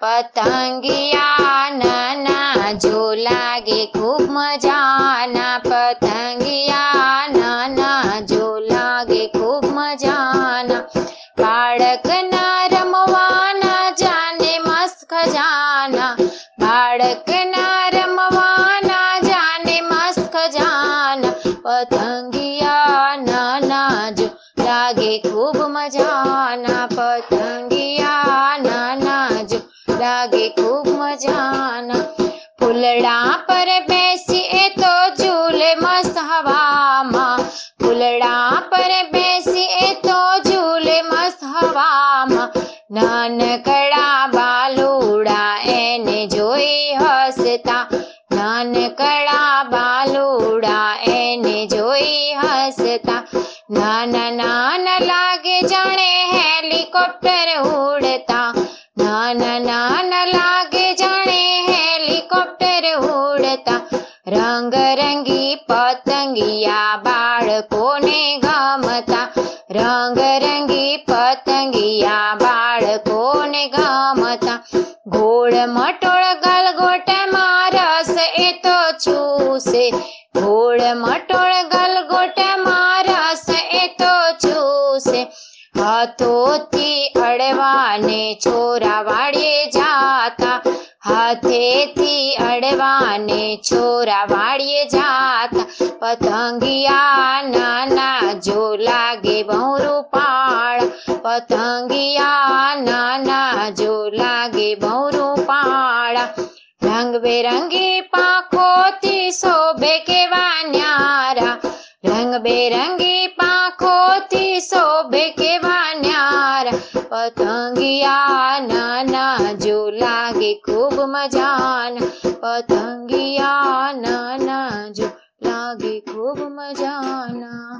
પતંગિયા નાના જો લાગે ખૂબ મજાના. પતંગિયા નાના જો લાગે ખૂબ મજાના. બાળકના રમવાના જાને મસ્ત ખજાના. બાળકના રમવાના જાને મસ્ત ખજાના. પતંગિયા નાના જો લાગે ખૂબ મજાના. પતંગિયા जाना। पुलड़ा पर बैसिए तो झूले मस्त हवा माँ। पुलड़ा पर बैसिए तो झूले मस्त हवा माँ। नानकड़ा बालूड़ा एने जोई हसता। नानकड़ा बालूड़ा एने जोई हसता। नाना नाना लागे जाने हेलीकॉप्टर उड़ता। नाना नाना लागे રંગરંગી પતંગિયા બાળકોને ગમતા. રંગરંગી પતંગિયા બાળકોને ગમતા. ગોળ મટોળ ગલગોટે રસ એ તો ચૂસે ગોળ મટોળ ગલગોટે રસ એ તો ચૂસે હાથોથી અડવાને છોરા જાતા. હાથેથી અડવાને છોરા વાળીએ જાતા. પતંગિયા નાના જો લાગે બહુ રૂપાળ પતંગિયા નાના જો લાગે બહુ રૂપાળા રંગબેરંગી પાંખોથી શોભે કેવા ન્યારા. રંગબેરંગી પતંગિયા નાના જો લાગે ખૂબ મજાના પતંગિયા નાના જો લાગે ખૂબ મજાના